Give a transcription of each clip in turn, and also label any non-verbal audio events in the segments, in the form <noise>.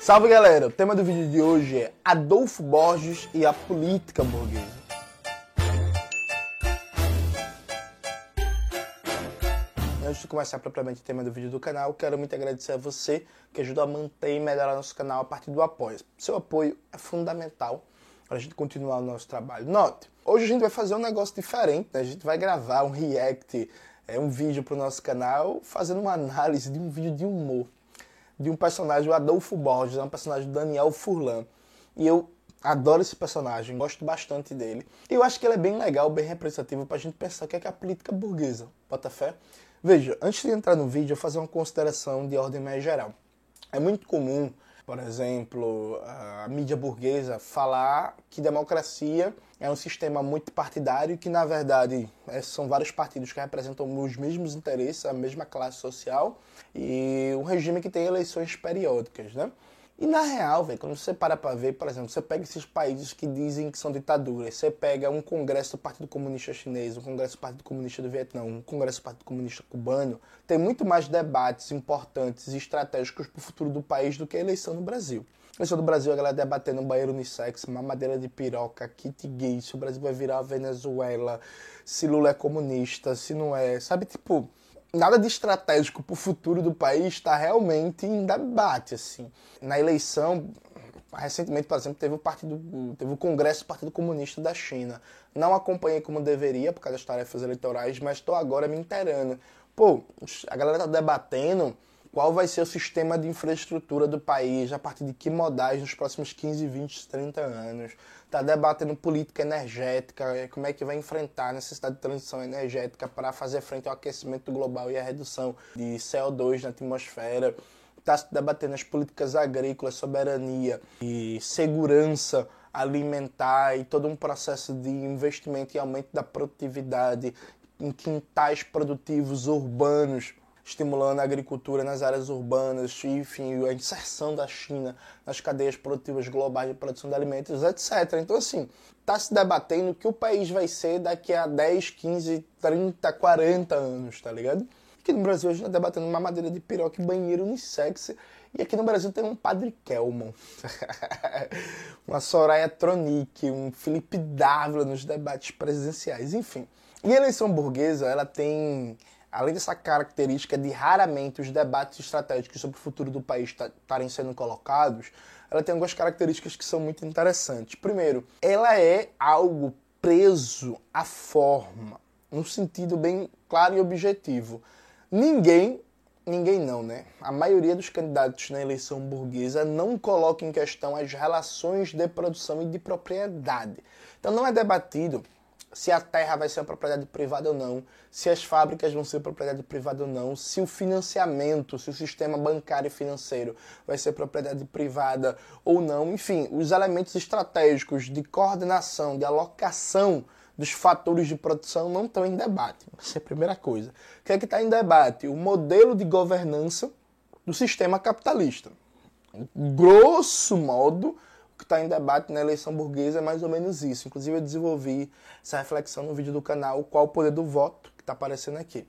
Salve galera! O tema do vídeo de hoje é Adolfo Borges e a política burguesa. Antes de começar propriamente o tema do vídeo do canal, quero muito agradecer a você que ajuda a manter e melhorar nosso canal a partir do apoio. Seu apoio é fundamental para a gente continuar o nosso trabalho. Note, hoje a gente vai fazer um negócio diferente, né? a gente vai gravar um react, é, um vídeo para o nosso canal, fazendo uma análise de um vídeo de humor de um personagem, o Adolfo Borges, é um personagem do Daniel Furlan. E eu adoro esse personagem, gosto bastante dele. E eu acho que ele é bem legal, bem representativo para a gente pensar o que é, que é a política burguesa. Bota fé? Veja, antes de entrar no vídeo, eu vou fazer uma consideração de ordem mais geral. É muito comum, por exemplo, a mídia burguesa falar que democracia é um sistema muito partidário que, na verdade, é, são vários partidos que representam os mesmos interesses, a mesma classe social e um regime que tem eleições periódicas, né? E na real, véio, quando você para para ver, por exemplo, você pega esses países que dizem que são ditaduras, você pega um congresso do Partido Comunista Chinês, um congresso do Partido Comunista do Vietnã, um congresso do Partido Comunista Cubano, tem muito mais debates importantes e estratégicos para o futuro do país do que a eleição no Brasil. A eleição do Brasil, a galera debatendo banheiro unissex, mamadeira de piroca, kit gay, se o Brasil vai virar a Venezuela, se Lula é comunista, se não é, sabe, tipo nada de estratégico para o futuro do país está realmente em debate. Assim. Na eleição, recentemente, por exemplo, teve o, partido, teve o Congresso do Partido Comunista da China. Não acompanhei como deveria por causa das tarefas eleitorais, mas estou agora me inteirando. Pô, a galera está debatendo qual vai ser o sistema de infraestrutura do país, a partir de que modais nos próximos 15, 20, 30 anos. Está debatendo política energética, como é que vai enfrentar a necessidade de transição energética para fazer frente ao aquecimento global e à redução de CO2 na atmosfera. Está se debatendo as políticas agrícolas, soberania e segurança alimentar e todo um processo de investimento e aumento da produtividade em quintais produtivos urbanos estimulando a agricultura nas áreas urbanas, enfim, a inserção da China nas cadeias produtivas globais de produção de alimentos, etc. Então, assim, está se debatendo o que o país vai ser daqui a 10, 15, 30, 40 anos, tá ligado? Aqui no Brasil a gente está debatendo uma madeira de piroca e banheiro unissex. E aqui no Brasil tem um Padre Kelman, <laughs> uma Soraya Tronic, um Felipe Dávila nos debates presidenciais, enfim. E a eleição burguesa, ela tem além dessa característica de raramente os debates estratégicos sobre o futuro do país estarem sendo colocados, ela tem algumas características que são muito interessantes. Primeiro, ela é algo preso à forma, num sentido bem claro e objetivo. Ninguém, ninguém não, né? A maioria dos candidatos na eleição burguesa não coloca em questão as relações de produção e de propriedade. Então não é debatido se a terra vai ser uma propriedade privada ou não, se as fábricas vão ser propriedade privada ou não, se o financiamento, se o sistema bancário e financeiro vai ser propriedade privada ou não, enfim, os elementos estratégicos de coordenação, de alocação dos fatores de produção não estão em debate. Essa é a primeira coisa. O que é que está em debate? O modelo de governança do sistema capitalista. Grosso modo, que está em debate na eleição burguesa é mais ou menos isso. Inclusive, eu desenvolvi essa reflexão no vídeo do canal Qual o Poder do Voto, que está aparecendo aqui.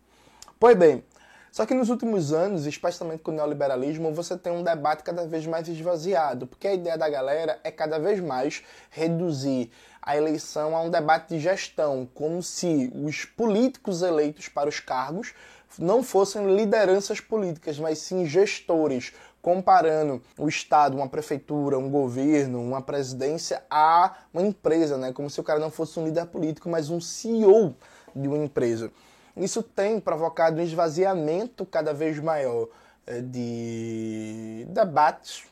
Pois bem, só que nos últimos anos, especialmente com o neoliberalismo, você tem um debate cada vez mais esvaziado, porque a ideia da galera é cada vez mais reduzir a eleição a um debate de gestão, como se os políticos eleitos para os cargos não fossem lideranças políticas, mas sim gestores, comparando o Estado, uma prefeitura, um governo, uma presidência a uma empresa, né? Como se o cara não fosse um líder político, mas um CEO de uma empresa. Isso tem provocado um esvaziamento cada vez maior eh, de debates,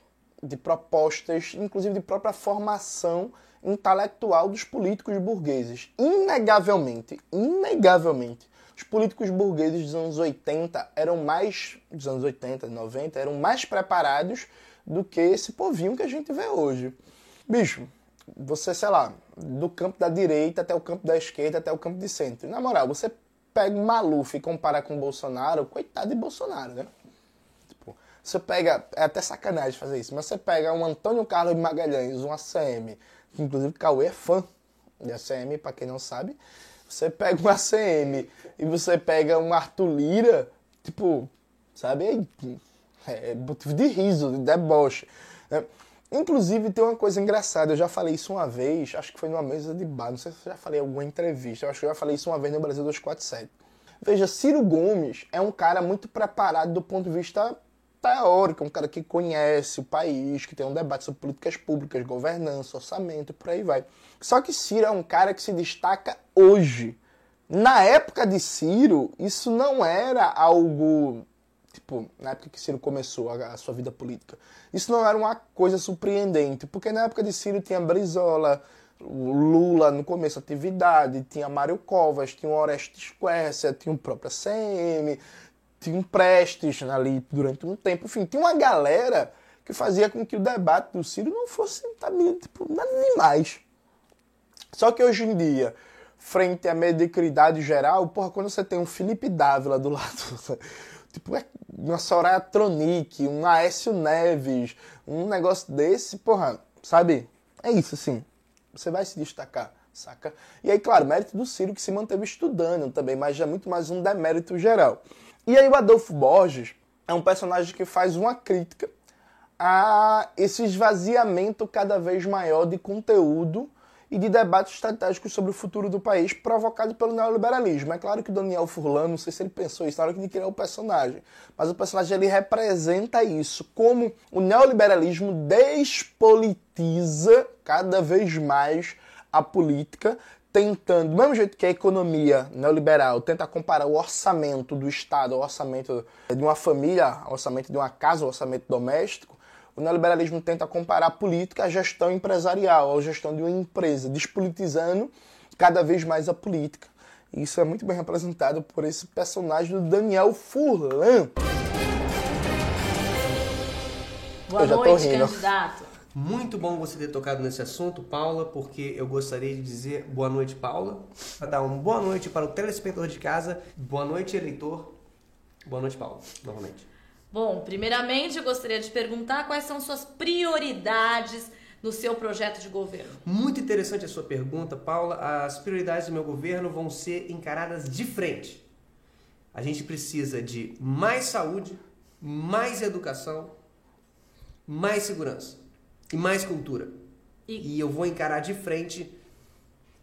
de propostas, inclusive de própria formação intelectual dos políticos burgueses. Inegavelmente, inegavelmente, os políticos burgueses dos anos 80 eram mais, dos anos 80, 90, eram mais preparados do que esse povinho que a gente vê hoje. Bicho, você, sei lá, do campo da direita até o campo da esquerda até o campo de centro. Na moral, você pega o Maluf e compara com o Bolsonaro, coitado de Bolsonaro, né? Tipo, você pega, é até sacanagem fazer isso, mas você pega um Antônio Carlos Magalhães, um ACM, que inclusive Cauê é fã de ACM, para quem não sabe, você pega um ACM e você pega um Arthur Lira, tipo, sabe? É, é motivo de riso, de deboche. Né? Inclusive, tem uma coisa engraçada, eu já falei isso uma vez, acho que foi numa mesa de bar, não sei se eu já falei em alguma entrevista, eu acho que eu já falei isso uma vez no Brasil 247. Veja, Ciro Gomes é um cara muito preparado do ponto de vista teórico, um cara que conhece o país, que tem um debate sobre políticas públicas, governança, orçamento, por aí vai. Só que Ciro é um cara que se destaca hoje. Na época de Ciro, isso não era algo tipo, na época que Ciro começou a, a, sua vida política. Isso não era uma coisa surpreendente, porque na época de Ciro tinha Brizola, Lula no começo atividade, tinha Mário Covas, tinha Orestes Quercia, tinha o próprio ACM, tinha um Prestes ali durante um tempo, enfim, tinha uma galera que fazia com que o debate do Ciro não fosse tipo, nada demais. Só que hoje em dia, frente à mediocridade geral, porra, quando você tem um Felipe Dávila do lado <laughs> Tipo, é uma Soraya Tronic, um Aécio Neves, um negócio desse, porra, sabe? É isso, assim. Você vai se destacar, saca? E aí, claro, mérito do Ciro que se manteve estudando também, mas já é muito mais um demérito geral. E aí o Adolfo Borges é um personagem que faz uma crítica a esse esvaziamento cada vez maior de conteúdo e de debates estratégicos sobre o futuro do país provocado pelo neoliberalismo. É claro que o Daniel Furlan, não sei se ele pensou isso na hora que ele criou o personagem, mas o personagem ele representa isso, como o neoliberalismo despolitiza cada vez mais a política, tentando, do mesmo jeito que a economia neoliberal tenta comparar o orçamento do Estado ao orçamento de uma família, ao orçamento de uma casa, ao orçamento doméstico, o neoliberalismo tenta comparar a política à gestão empresarial, à gestão de uma empresa, despolitizando cada vez mais a política. E isso é muito bem representado por esse personagem do Daniel Furlan. Boa noite, candidato. Muito bom você ter tocado nesse assunto, Paula, porque eu gostaria de dizer boa noite, Paula. Para dar uma boa noite para o telespectador de casa, boa noite, eleitor. Boa noite, Paula, novamente. Bom, primeiramente eu gostaria de perguntar quais são suas prioridades no seu projeto de governo. Muito interessante a sua pergunta, Paula. As prioridades do meu governo vão ser encaradas de frente. A gente precisa de mais saúde, mais educação, mais segurança e mais cultura. E, e eu vou encarar de frente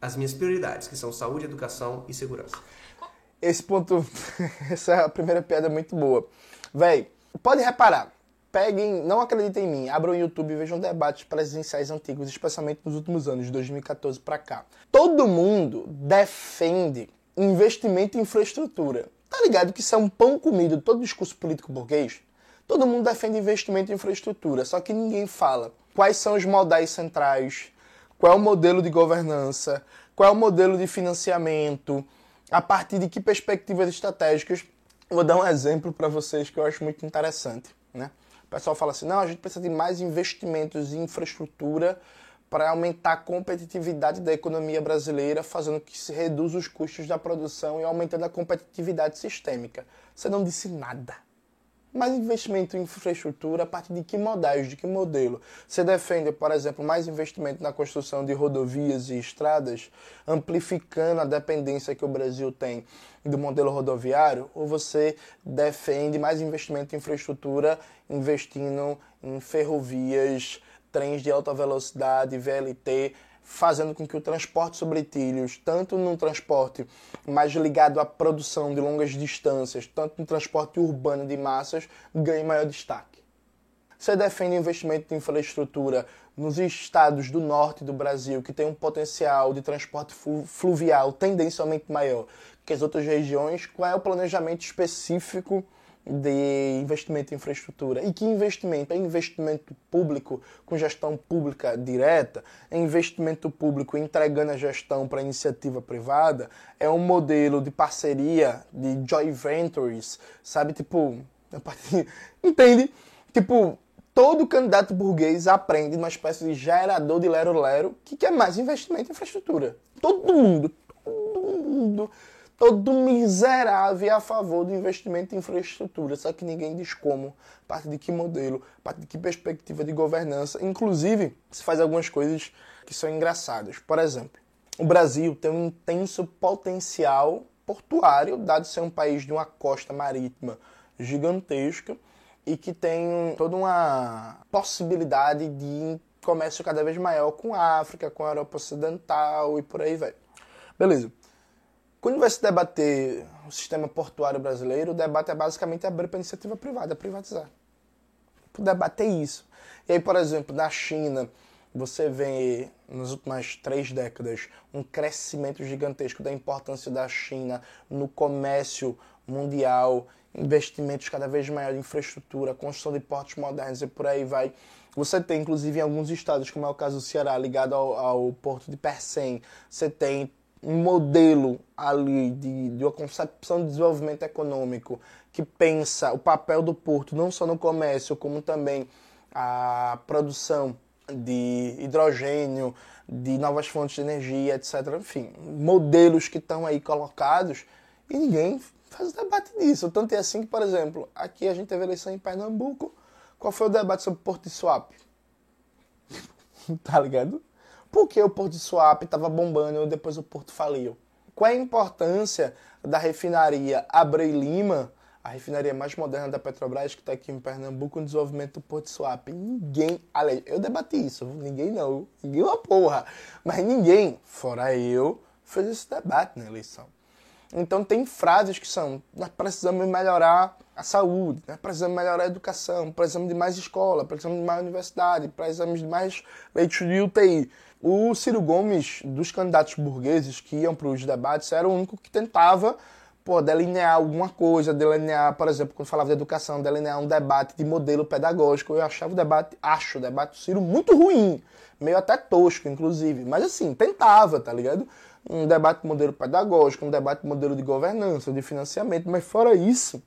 as minhas prioridades, que são saúde, educação e segurança. Esse ponto, <laughs> essa é primeira piada é muito boa. Véi, Pode reparar, peguem, não acreditem em mim, abram o YouTube e vejam debates presidenciais antigos, especialmente nos últimos anos, de 2014 para cá. Todo mundo defende investimento em infraestrutura. Tá ligado que isso é um pão comido de todo discurso político burguês? Todo mundo defende investimento em infraestrutura, só que ninguém fala quais são os modais centrais, qual é o modelo de governança, qual é o modelo de financiamento, a partir de que perspectivas estratégicas Vou dar um exemplo para vocês que eu acho muito interessante. Né? O pessoal fala assim: não, a gente precisa de mais investimentos em infraestrutura para aumentar a competitividade da economia brasileira, fazendo que se reduza os custos da produção e aumentando a competitividade sistêmica. Você não disse nada. Mais investimento em infraestrutura a partir de que modais, de que modelo? Você defende, por exemplo, mais investimento na construção de rodovias e estradas, amplificando a dependência que o Brasil tem do modelo rodoviário? Ou você defende mais investimento em infraestrutura, investindo em ferrovias, trens de alta velocidade, VLT, fazendo com que o transporte sobre trilhos, tanto no transporte mais ligado à produção de longas distâncias, tanto no transporte urbano de massas, ganhe maior destaque. Você defende investimento em infraestrutura nos estados do norte do Brasil, que tem um potencial de transporte fluvial tendencialmente maior que as outras regiões. Qual é o planejamento específico de investimento em infraestrutura. E que investimento? É investimento público com gestão pública direta? É investimento público entregando a gestão para iniciativa privada? É um modelo de parceria, de joint ventures, sabe? Tipo, <laughs> entende? Tipo, todo candidato burguês aprende uma espécie de gerador de lero-lero que quer mais investimento em infraestrutura. Todo mundo, todo mundo todo miserável a favor do investimento em infraestrutura, só que ninguém diz como, a partir de que modelo, a partir de que perspectiva de governança. Inclusive, se faz algumas coisas que são engraçadas. Por exemplo, o Brasil tem um intenso potencial portuário, dado ser um país de uma costa marítima gigantesca, e que tem toda uma possibilidade de comércio cada vez maior com a África, com a Europa Ocidental e por aí vai. Beleza. Quando vai se debater o sistema portuário brasileiro, o debate é basicamente abrir para iniciativa privada, privatizar. O debate é isso. E aí, por exemplo, na China, você vê nas últimas três décadas um crescimento gigantesco da importância da China no comércio mundial, investimentos cada vez maiores em infraestrutura, construção de portos modernos e por aí vai. Você tem, inclusive, em alguns estados, como é o caso do Ceará, ligado ao, ao porto de Persém, você tem modelo ali de, de uma concepção de desenvolvimento econômico que pensa o papel do porto não só no comércio, como também a produção de hidrogênio, de novas fontes de energia, etc. Enfim, modelos que estão aí colocados e ninguém faz debate disso. Tanto é assim que, por exemplo, aqui a gente teve eleição em Pernambuco. Qual foi o debate sobre Porto de Suape? <laughs> tá ligado? Por que o Porto de Suape estava bombando e depois o Porto faliu? Qual é a importância da refinaria Abrei Lima a refinaria mais moderna da Petrobras, que está aqui em Pernambuco, no desenvolvimento do Porto Suape. Ninguém, aliás, eu debati isso, ninguém não, ninguém é uma porra, mas ninguém, fora eu, fez esse debate na eleição. Então tem frases que são, nós precisamos melhorar a saúde, precisamos melhorar a educação, precisamos de mais escola, precisamos de mais universidade, precisamos de mais leitos de UTI. O Ciro Gomes, dos candidatos burgueses que iam para os debates, era o único que tentava pô, delinear alguma coisa, delinear, por exemplo, quando falava de educação, delinear um debate de modelo pedagógico. Eu achava o debate, acho o debate do Ciro muito ruim, meio até tosco, inclusive. Mas assim, tentava, tá ligado? Um debate de modelo pedagógico, um debate de modelo de governança, de financiamento, mas fora isso,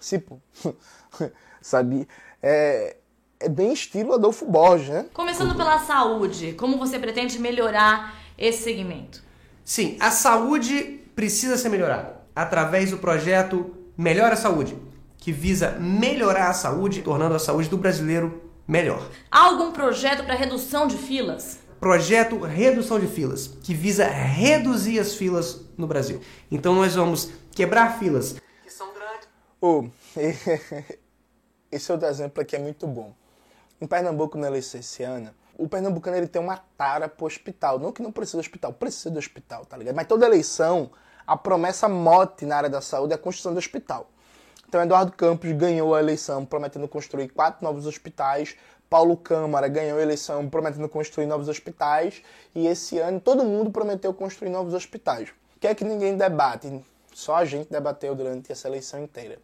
tipo, <laughs> sabe, é, é bem estilo Adolfo Borges, né? Começando pela saúde, como você pretende melhorar esse segmento? Sim, a saúde precisa ser melhorada através do projeto Melhora a Saúde, que visa melhorar a saúde, tornando a saúde do brasileiro melhor. Há algum projeto para redução de filas? Projeto Redução de Filas, que visa reduzir as filas no Brasil. Então nós vamos quebrar filas que são grandes. Oh, <laughs> esse outro exemplo aqui é muito bom. Em Pernambuco, na eleição esse ano, o pernambucano ele tem uma tara pro hospital. Não que não precisa do hospital, precisa do hospital, tá ligado? Mas toda eleição a promessa mote na área da saúde é a construção do hospital. Então, Eduardo Campos ganhou a eleição prometendo construir quatro novos hospitais. Paulo Câmara ganhou a eleição prometendo construir novos hospitais. E esse ano todo mundo prometeu construir novos hospitais. O que é que ninguém debate? Só a gente debateu durante essa eleição inteira.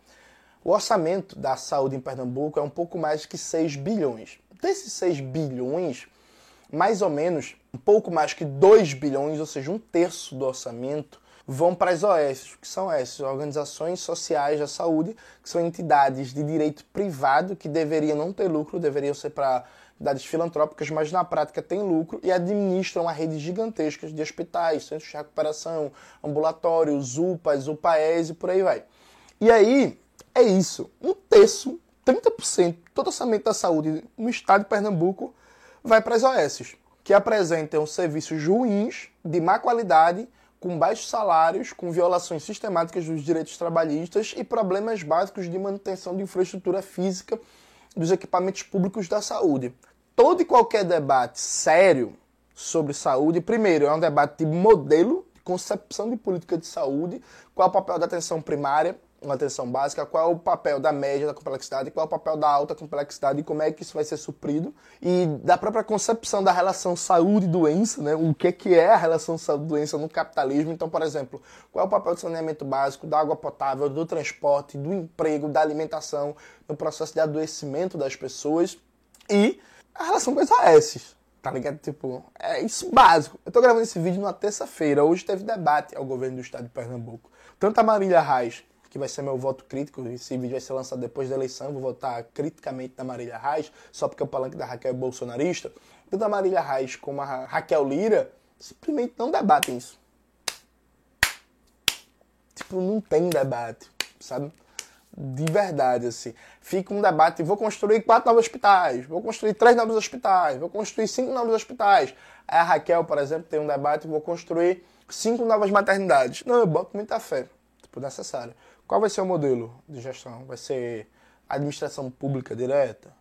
O orçamento da saúde em Pernambuco é um pouco mais que 6 bilhões. Desses 6 bilhões, mais ou menos, um pouco mais que 2 bilhões, ou seja, um terço do orçamento, vão para as OS, que são essas, Organizações Sociais da Saúde, que são entidades de direito privado que deveriam não ter lucro, deveriam ser para entidades filantrópicas, mas na prática têm lucro e administram uma rede gigantesca de hospitais, centros de recuperação, ambulatórios, UPAs, UPAES e por aí vai. E aí, é isso. Um terço, 30%, todo orçamento da saúde no estado de Pernambuco vai para as OS, que apresentam serviços ruins, de má qualidade, com baixos salários, com violações sistemáticas dos direitos trabalhistas e problemas básicos de manutenção de infraestrutura física dos equipamentos públicos da saúde. Todo e qualquer debate sério sobre saúde, primeiro, é um debate de modelo, de concepção de política de saúde, qual é o papel da atenção primária, uma atenção básica, qual é o papel da média da complexidade, qual é o papel da alta complexidade e como é que isso vai ser suprido, e da própria concepção da relação saúde-doença, né? o que, que é a relação saúde-doença no capitalismo. Então, por exemplo, qual é o papel do saneamento básico, da água potável, do transporte, do emprego, da alimentação, no processo de adoecimento das pessoas, e a relação com as AS. Tá ligado? Tipo, é isso básico. Eu tô gravando esse vídeo na terça-feira. Hoje teve debate ao governo do estado de Pernambuco. Tanto a Marília Reis que vai ser meu voto crítico. Esse vídeo vai ser lançado depois da eleição. Vou votar criticamente na Marília Reis, só porque o palanque da Raquel é bolsonarista. Tanto a Marília Reis como a Raquel Lira simplesmente não debatem isso. Tipo, não tem debate, sabe? De verdade, assim. Fica um debate, vou construir quatro novos hospitais, vou construir três novos hospitais, vou construir cinco novos hospitais. A Raquel, por exemplo, tem um debate, vou construir cinco novas maternidades. Não, eu boto muita fé, tipo, necessário. Qual vai ser o modelo de gestão? Vai ser administração pública direta?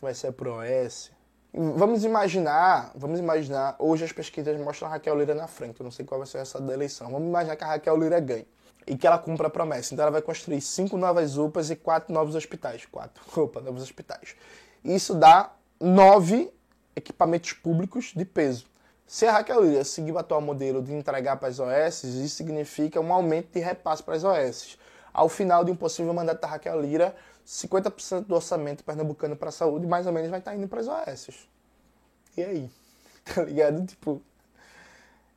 Vai ser pro OS? Vamos imaginar, vamos imaginar, hoje as pesquisas mostram a Raquel Lira na frente, eu não sei qual vai ser essa da eleição. Vamos imaginar que a Raquel Lira ganhe e que ela cumpra a promessa. Então ela vai construir cinco novas UPAs e quatro novos hospitais. Quatro, <laughs> opa, novos hospitais. Isso dá nove equipamentos públicos de peso. Se a Raquel Lira seguir o atual modelo de entregar para as OS, isso significa um aumento de repasse para as OS. Ao final de um possível mandato da Raquel Lira, 50% do orçamento pernambucano para a saúde mais ou menos vai estar indo para as OS. E aí? <laughs> Tá ligado? Tipo,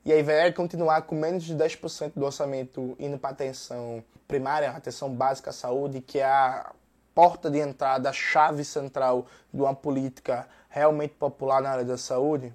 e aí vai continuar com menos de 10% do orçamento indo para atenção primária, atenção básica à saúde, que é a porta de entrada, a chave central de uma política realmente popular na área da saúde.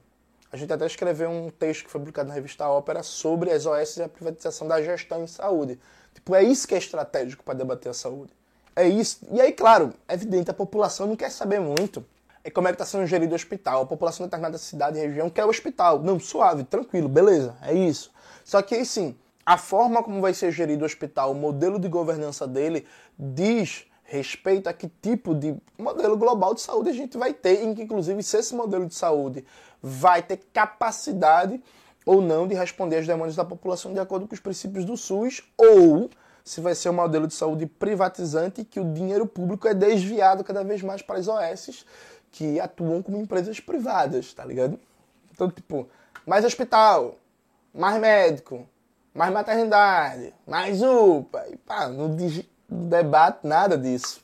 A gente até escreveu um texto que foi publicado na revista Ópera sobre as OS e a privatização da gestão em saúde. Tipo, é isso que é estratégico para debater a saúde. É isso. E aí, claro, é evidente, a população não quer saber muito é como é que está sendo gerido o hospital. A população de determinada cidade e região quer o hospital. Não, suave, tranquilo, beleza, é isso. Só que, assim, a forma como vai ser gerido o hospital, o modelo de governança dele, diz respeito a que tipo de modelo global de saúde a gente vai ter, em que, inclusive, se esse modelo de saúde vai ter capacidade ou não de responder às demandas da população de acordo com os princípios do SUS, ou se vai ser um modelo de saúde privatizante que o dinheiro público é desviado cada vez mais para as OSs que atuam como empresas privadas, tá ligado? Então, tipo, mais hospital, mais médico, mais maternidade, mais UPA. E pá, não debate nada disso.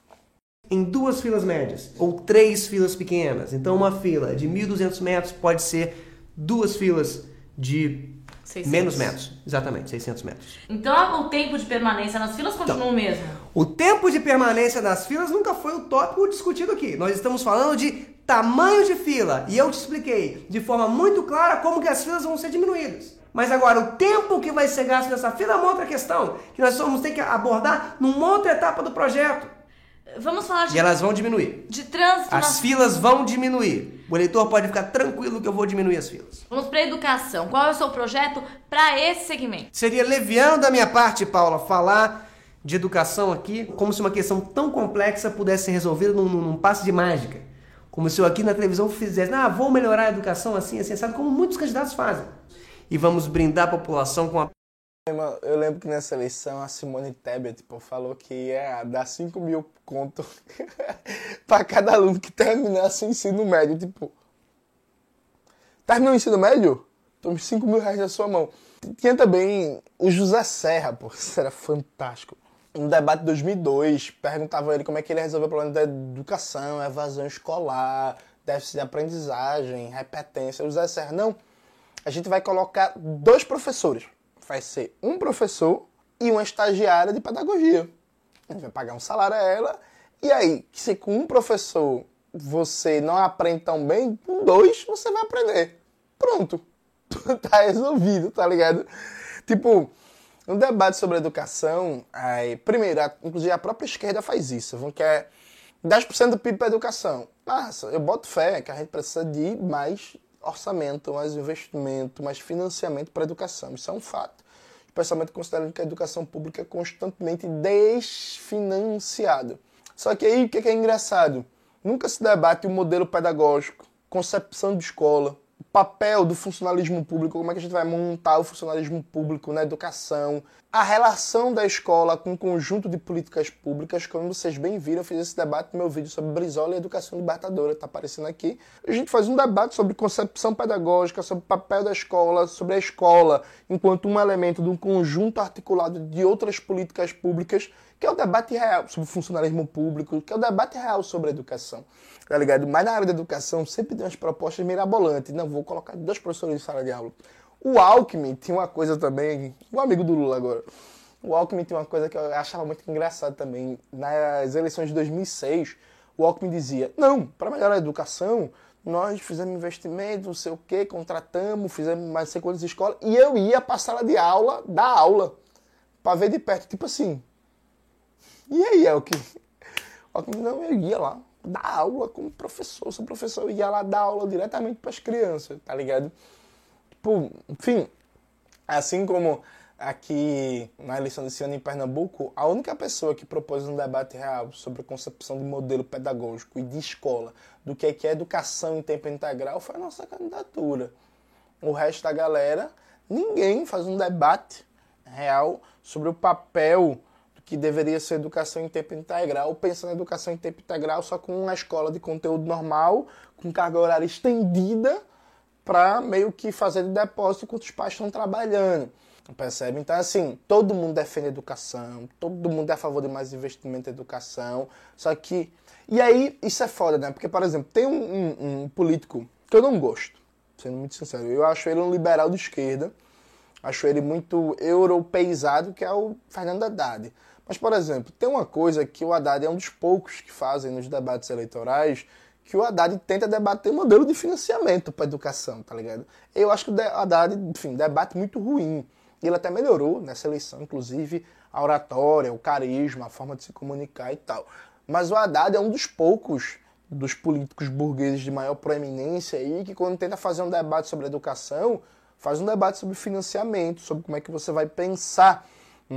Em duas filas médias ou três filas pequenas. Então, uma fila de 1.200 metros pode ser duas filas de 600. Menos metros, exatamente, 600 metros. Então o tempo de permanência nas filas continua então, o mesmo? O tempo de permanência das filas nunca foi o tópico discutido aqui. Nós estamos falando de tamanho de fila e eu te expliquei de forma muito clara como que as filas vão ser diminuídas. Mas agora, o tempo que vai ser gasto nessa fila é uma outra questão, que nós vamos ter que abordar numa outra etapa do projeto. Vamos falar de. E elas vão diminuir. De trânsito. As filas vão diminuir. O eleitor pode ficar tranquilo que eu vou diminuir as filas. Vamos para educação. Qual é o seu projeto para esse segmento? Seria leviano da minha parte, Paula, falar de educação aqui como se uma questão tão complexa pudesse ser resolvida num, num passe de mágica. Como se eu aqui na televisão fizesse, ah, vou melhorar a educação assim, assim, sabe? Como muitos candidatos fazem. E vamos brindar a população com a eu lembro que nessa eleição a Simone Tebet tipo, falou que ia dar 5 mil conto <laughs> para cada aluno que terminasse o ensino médio. Tipo, terminou o ensino médio? Tome 5 mil reais na sua mão. Tinha também o José Serra, pô, isso era fantástico. No debate de 2002, perguntava ele como é que ele resolveu o problema da educação, evasão escolar, déficit de aprendizagem, repetência. O José Serra, não, a gente vai colocar dois professores vai ser um professor e uma estagiária de pedagogia. A gente vai pagar um salário a ela. E aí, se com um professor você não aprende tão bem, com dois você vai aprender. Pronto. <laughs> tá resolvido, tá ligado? Tipo, um debate sobre educação, aí, primeiro, a, inclusive a própria esquerda faz isso. Vão quer 10% do PIB para educação. Massa, eu boto fé que a gente precisa de mais orçamento, mais investimento, mais financiamento para a educação. Isso é um fato. Especialmente considerando que a educação pública é constantemente desfinanciada. Só que aí o que é engraçado? Nunca se debate o modelo pedagógico, concepção de escola, papel do funcionalismo público, como é que a gente vai montar o funcionalismo público na educação, a relação da escola com o conjunto de políticas públicas, como vocês bem viram, eu fiz esse debate no meu vídeo sobre Brizola e educação libertadora, está aparecendo aqui. A gente faz um debate sobre concepção pedagógica, sobre o papel da escola, sobre a escola enquanto um elemento de um conjunto articulado de outras políticas públicas que é o debate real sobre funcionalismo público, que é o debate real sobre a educação, tá ligado? Mas na área da educação sempre tem umas propostas mirabolantes. Não, vou colocar dois professores em sala de aula. O Alckmin tinha uma coisa também, o amigo do Lula agora. O Alckmin tinha uma coisa que eu achava muito engraçada também. Nas eleições de 2006, o Alckmin dizia: não, para melhorar a educação, nós fizemos investimento, não sei o quê, contratamos, fizemos mais sei quantas escolas, e eu ia para a sala de aula, dar aula, para ver de perto. Tipo assim, e aí, é o que? Não, eu ia lá dar aula como professor. Sou professor, eu ia lá dar aula diretamente para as crianças, tá ligado? Tipo, enfim, assim como aqui na eleição desse ano em Pernambuco, a única pessoa que propôs um debate real sobre a concepção de modelo pedagógico e de escola, do que é educação em tempo integral, foi a nossa candidatura. O resto da galera, ninguém faz um debate real sobre o papel que deveria ser educação em tempo integral, pensando em educação em tempo integral só com uma escola de conteúdo normal, com carga horária estendida, para meio que fazer de depósito enquanto os pais estão trabalhando. Percebe? Então, assim, todo mundo defende educação, todo mundo é a favor de mais investimento em educação, só que. E aí, isso é foda, né? Porque, por exemplo, tem um, um, um político que eu não gosto, sendo muito sincero. Eu acho ele um liberal de esquerda, acho ele muito europeizado, que é o Fernando Haddad. Mas, por exemplo, tem uma coisa que o Haddad é um dos poucos que fazem nos debates eleitorais, que o Haddad tenta debater modelo de financiamento para a educação, tá ligado? Eu acho que o Haddad, enfim, debate muito ruim. Ele até melhorou nessa eleição, inclusive a oratória, o carisma, a forma de se comunicar e tal. Mas o Haddad é um dos poucos dos políticos burgueses de maior proeminência aí que quando tenta fazer um debate sobre educação, faz um debate sobre financiamento, sobre como é que você vai pensar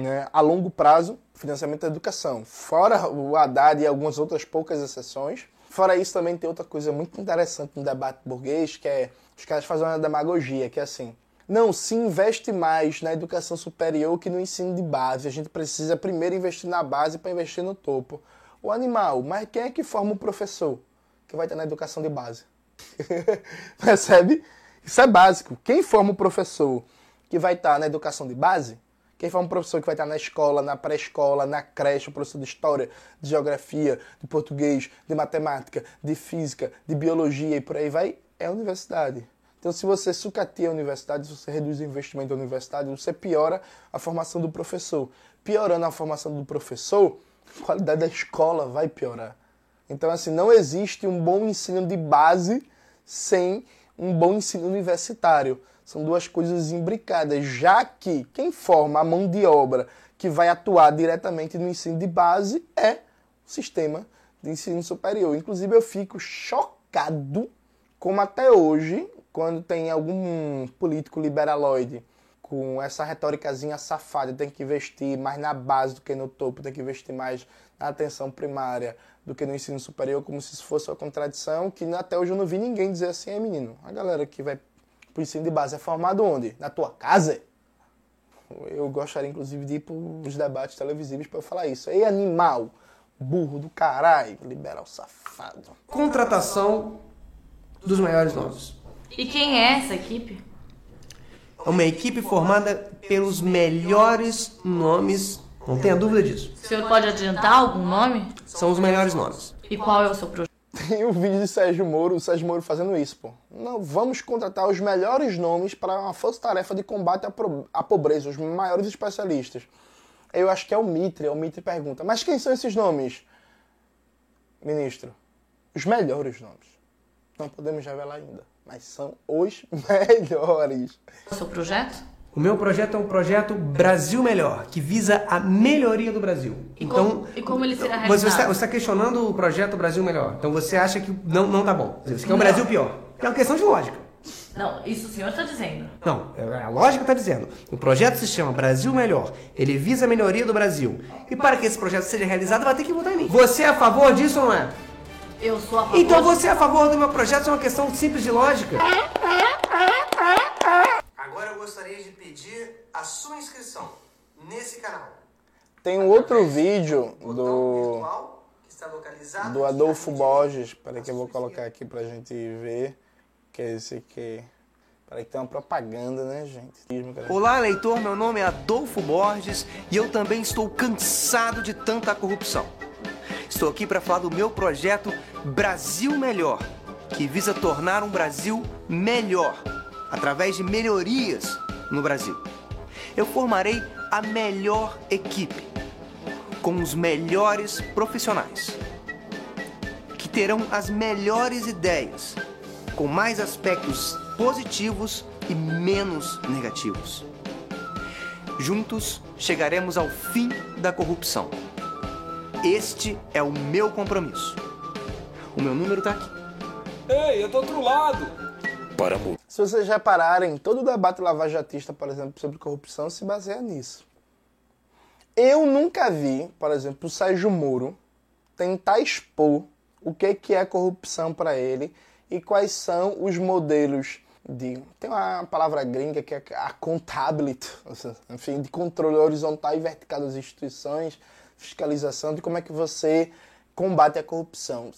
né, a longo prazo financiamento da educação. Fora o Haddad e algumas outras poucas exceções. Fora isso, também tem outra coisa muito interessante no debate burguês, que é os caras fazem uma demagogia, que é assim, não, se investe mais na educação superior que no ensino de base. A gente precisa primeiro investir na base para investir no topo. O animal, mas quem é que forma o professor que vai estar na educação de base? <laughs> Percebe? Isso é básico. Quem forma o professor que vai estar na educação de base? Quem forma o professor que vai estar na escola, na pré-escola, na creche, o professor de história, de geografia, de português, de matemática, de física, de biologia e por aí vai, é a universidade. Então, se você sucateia a universidade, se você reduz o investimento da universidade, você piora a formação do professor. Piorando a formação do professor, a qualidade da escola vai piorar. Então, assim, não existe um bom ensino de base sem um bom ensino universitário. São duas coisas imbricadas, já que quem forma a mão de obra que vai atuar diretamente no ensino de base é o sistema de ensino superior. Inclusive, eu fico chocado como até hoje quando tem algum político liberaloide com essa retóricazinha safada, tem que investir mais na base do que no topo, tem que investir mais na atenção primária do que no ensino superior, como se isso fosse uma contradição, que até hoje eu não vi ninguém dizer assim, é menino, a galera que vai pro ensino de base é formado onde? Na tua casa? Eu gostaria, inclusive, de ir para os debates televisivos para falar isso. Ei, animal, burro do caralho, liberal safado. Contratação dos maiores nomes. E quem é essa equipe? É uma equipe formada pelos melhores nomes, não tenha dúvida disso. O senhor pode adiantar algum nome? São os melhores nomes. E qual é o seu projeto? Tem o vídeo de Sérgio Moro, o Sérgio Moro fazendo isso, pô. Não, vamos contratar os melhores nomes para uma força-tarefa de combate à, à pobreza, os maiores especialistas. Eu acho que é o Mitre, o Mitre pergunta, mas quem são esses nomes? Ministro, os melhores nomes. Não podemos revelar ainda mas são os <laughs> melhores. O seu projeto? O meu projeto é um projeto Brasil Melhor, que visa a melhoria do Brasil. E então, como, e como ele será realizado? Você está, você está questionando o projeto Brasil Melhor. Então você acha que não não tá bom. Você quer um Brasil pior. É uma questão de lógica. Não, isso o senhor está dizendo. Não, é, a lógica está dizendo. O projeto se chama Brasil Melhor. Ele visa a melhoria do Brasil. E para que esse projeto seja realizado, vai ter que votar em mim. Você é a favor disso ou não é? Eu sou a favor. Então você é a favor do meu projeto? é uma questão simples de lógica. Agora a sua inscrição nesse canal. Tem um outro vídeo do do Adolfo Borges, peraí que eu vou colocar aqui pra gente ver, que é esse aqui. Peraí que tem uma propaganda, né, gente? Olá, leitor, meu nome é Adolfo Borges e eu também estou cansado de tanta corrupção. Estou aqui para falar do meu projeto Brasil Melhor, que visa tornar um Brasil melhor através de melhorias no Brasil. Eu formarei a melhor equipe, com os melhores profissionais, que terão as melhores ideias, com mais aspectos positivos e menos negativos. Juntos chegaremos ao fim da corrupção. Este é o meu compromisso. O meu número tá aqui. Ei, é do outro lado. Para Se vocês repararem, todo o debate lavajatista, por exemplo, sobre corrupção se baseia nisso. Eu nunca vi, por exemplo, o Sérgio Moro tentar expor o que é corrupção para ele e quais são os modelos de tem uma palavra gringa que é accountability, enfim, de controle horizontal e vertical das instituições, fiscalização de como é que você combate a corrupção.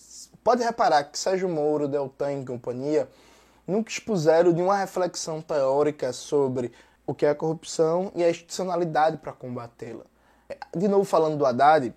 Pode reparar que Sérgio Moro, Deltan e companhia nunca expuseram de uma reflexão teórica sobre o que é a corrupção e a institucionalidade para combatê-la. De novo falando do Haddad,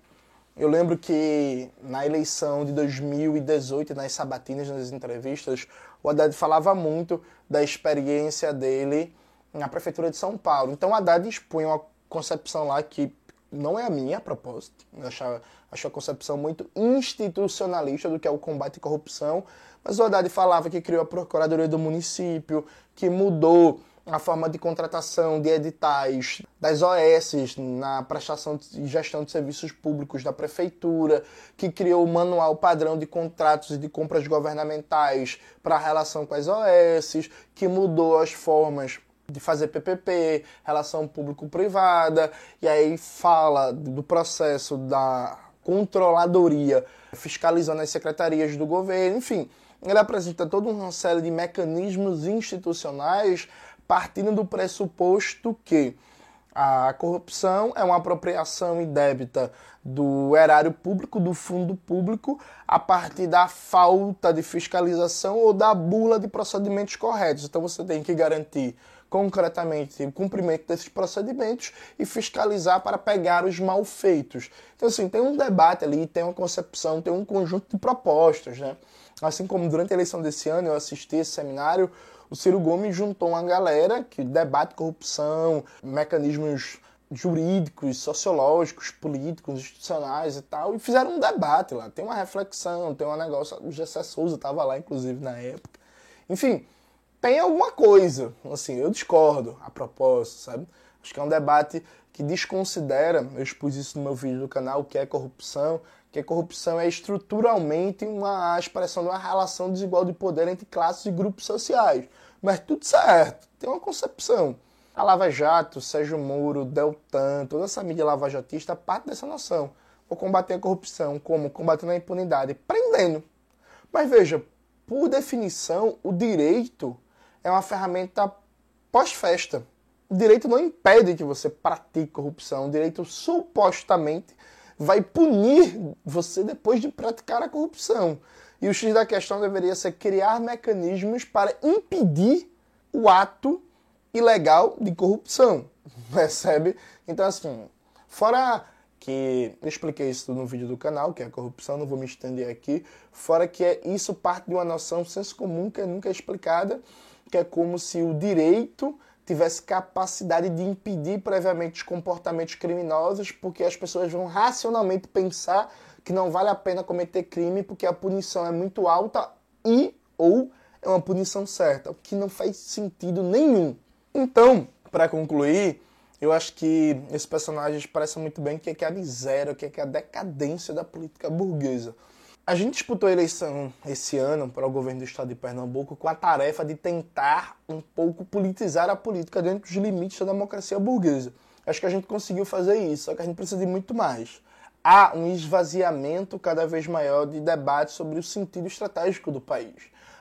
eu lembro que na eleição de 2018, nas sabatinas, nas entrevistas, o Haddad falava muito da experiência dele na prefeitura de São Paulo. Então o Haddad expunha uma concepção lá que não é a minha a propósito. Eu acho, acho a concepção muito institucionalista do que é o combate à corrupção. Mas o Haddad falava que criou a Procuradoria do Município, que mudou a forma de contratação de editais das OS na prestação e gestão de serviços públicos da prefeitura, que criou o manual padrão de contratos e de compras governamentais para a relação com as OS, que mudou as formas de fazer PPP, relação público-privada, e aí fala do processo da controladoria fiscalizando as secretarias do governo, enfim, ele apresenta toda uma série de mecanismos institucionais partindo do pressuposto que a corrupção é uma apropriação indébita do erário público, do fundo público, a partir da falta de fiscalização ou da bula de procedimentos corretos. Então você tem que garantir concretamente o cumprimento desses procedimentos e fiscalizar para pegar os mal feitos. Então, assim, tem um debate ali, tem uma concepção, tem um conjunto de propostas, né? Assim como durante a eleição desse ano eu assisti esse seminário, o Ciro Gomes juntou uma galera que debate corrupção, mecanismos jurídicos, sociológicos, políticos, institucionais e tal, e fizeram um debate lá. Tem uma reflexão, tem um negócio. O Gessé Souza estava lá, inclusive, na época. Enfim, tem alguma coisa. Assim, eu discordo a propósito, sabe? Acho que é um debate que desconsidera, eu expus isso no meu vídeo do canal, o que é corrupção, que a corrupção é estruturalmente uma expressão de uma relação desigual de poder entre classes e grupos sociais. Mas tudo certo, tem uma concepção. A Lava Jato, Sérgio Moro, Deltan, toda essa mídia lavajatista parte dessa noção. Vou combater a corrupção, como combatendo a impunidade, prendendo. Mas veja, por definição, o direito é uma ferramenta pós-festa. O direito não impede que você pratique corrupção. O direito supostamente vai punir você depois de praticar a corrupção. E o X da questão deveria ser criar mecanismos para impedir o ato ilegal de corrupção. <laughs> Percebe? Então, assim, fora que eu expliquei isso no vídeo do canal, que é a corrupção, não vou me estender aqui, fora que é, isso parte de uma noção senso comum que é nunca é explicada que é como se o direito tivesse capacidade de impedir previamente os comportamentos criminosos, porque as pessoas vão racionalmente pensar que não vale a pena cometer crime porque a punição é muito alta e ou é uma punição certa, o que não faz sentido nenhum. Então, para concluir, eu acho que esses personagens parecem muito bem o que é a miséria, o que é a decadência da política burguesa. A gente disputou a eleição esse ano para o governo do estado de Pernambuco com a tarefa de tentar um pouco politizar a política dentro dos limites da democracia burguesa. Acho que a gente conseguiu fazer isso, só que a gente precisa de muito mais. Há um esvaziamento cada vez maior de debate sobre o sentido estratégico do país.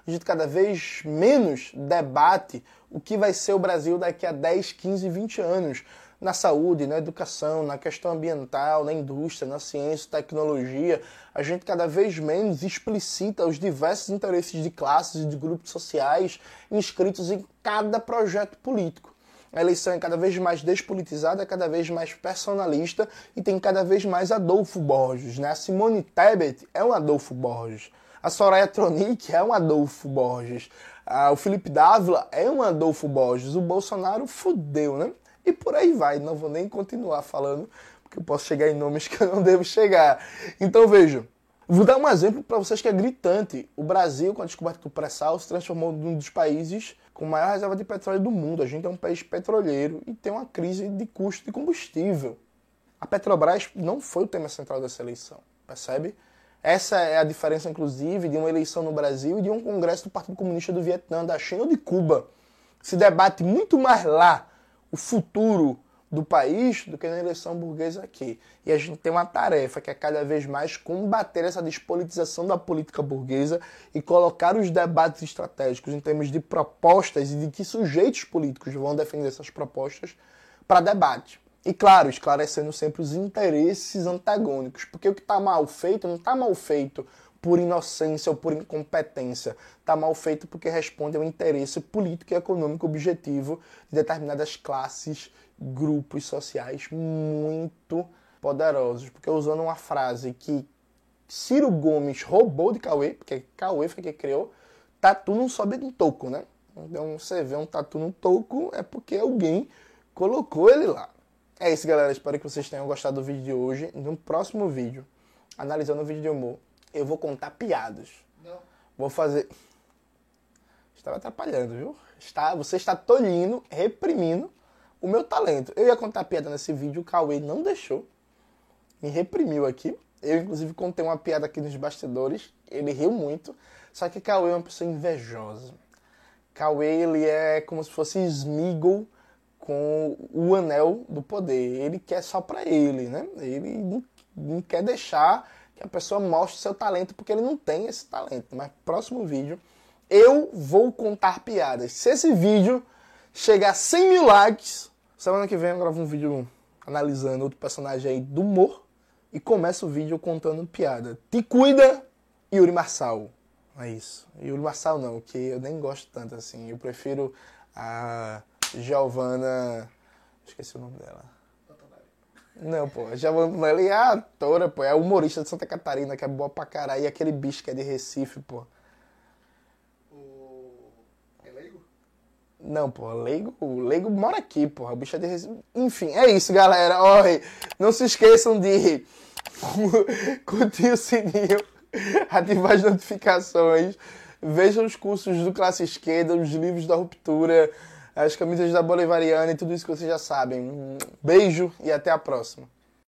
A gente cada vez menos debate o que vai ser o Brasil daqui a 10, 15, 20 anos na saúde, na educação, na questão ambiental, na indústria, na ciência, tecnologia, a gente cada vez menos explicita os diversos interesses de classes e de grupos sociais inscritos em cada projeto político. A eleição é cada vez mais despolitizada, cada vez mais personalista e tem cada vez mais Adolfo Borges. Né? A Simone Tebet é um Adolfo Borges. A Soraya Tronic é um Adolfo Borges. Ah, o Felipe Dávila é um Adolfo Borges. O Bolsonaro fudeu, né? E por aí vai. Não vou nem continuar falando, porque eu posso chegar em nomes <laughs> que eu não devo chegar. Então veja. Vou dar um exemplo para vocês que é gritante. O Brasil, com a descoberta do pré-sal, se transformou num dos países com maior reserva de petróleo do mundo. A gente é um país petroleiro e tem uma crise de custo de combustível. A Petrobras não foi o tema central dessa eleição, percebe? Essa é a diferença, inclusive, de uma eleição no Brasil e de um congresso do Partido Comunista do Vietnã, da China ou de Cuba. Se debate muito mais lá o futuro do país do que na eleição burguesa aqui. E a gente tem uma tarefa que é cada vez mais combater essa despolitização da política burguesa e colocar os debates estratégicos em termos de propostas e de que sujeitos políticos vão defender essas propostas para debate. E claro, esclarecendo sempre os interesses antagônicos, porque o que está mal feito não está mal feito por inocência ou por incompetência. Está mal feito porque responde ao interesse político e econômico objetivo de determinadas classes, grupos sociais muito poderosos. Porque usando uma frase que Ciro Gomes roubou de Cauê, porque Cauê foi quem criou, tatu não sobe de toco, né? Então você vê um tatu no toco é porque alguém colocou ele lá. É isso, galera. Espero que vocês tenham gostado do vídeo de hoje. No próximo vídeo, analisando o vídeo de humor, eu vou contar piadas. Não. Vou fazer. Estava atrapalhando, viu? Está, você está tolhindo, reprimindo o meu talento. Eu ia contar piada nesse vídeo, o Cauê não deixou. Me reprimiu aqui. Eu, inclusive, contei uma piada aqui nos bastidores. Ele riu muito. Só que Cauê é uma pessoa invejosa. Cauê, ele é como se fosse Smeagol com o anel do poder. Ele quer só para ele, né? Ele não, não, quer deixar que a pessoa mostre seu talento porque ele não tem esse talento. Mas próximo vídeo eu vou contar piadas. Se esse vídeo chegar a 100 mil likes, semana que vem eu gravo um vídeo analisando outro personagem aí do humor e começa o vídeo contando piada. Te cuida, Yuri Marçal. É isso. Yuri Marçal não, que eu nem gosto tanto assim. Eu prefiro a Giovanna. Esqueci o nome dela. Não, pô. A Giovanna ela é a atora, pô. É humorista de Santa Catarina, que é boa pra caralho. E aquele bicho que é de Recife, pô. O... É leigo? Não, pô. Leigo, o Leigo mora aqui, pô. O bicho é de Recife. Enfim, é isso, galera. Olha, não se esqueçam de <laughs> curtir o sininho, <laughs> ativar as notificações. Vejam os cursos do Classe Esquerda, os livros da Ruptura as camisas da Bolivariana e tudo isso que vocês já sabem. Beijo e até a próxima.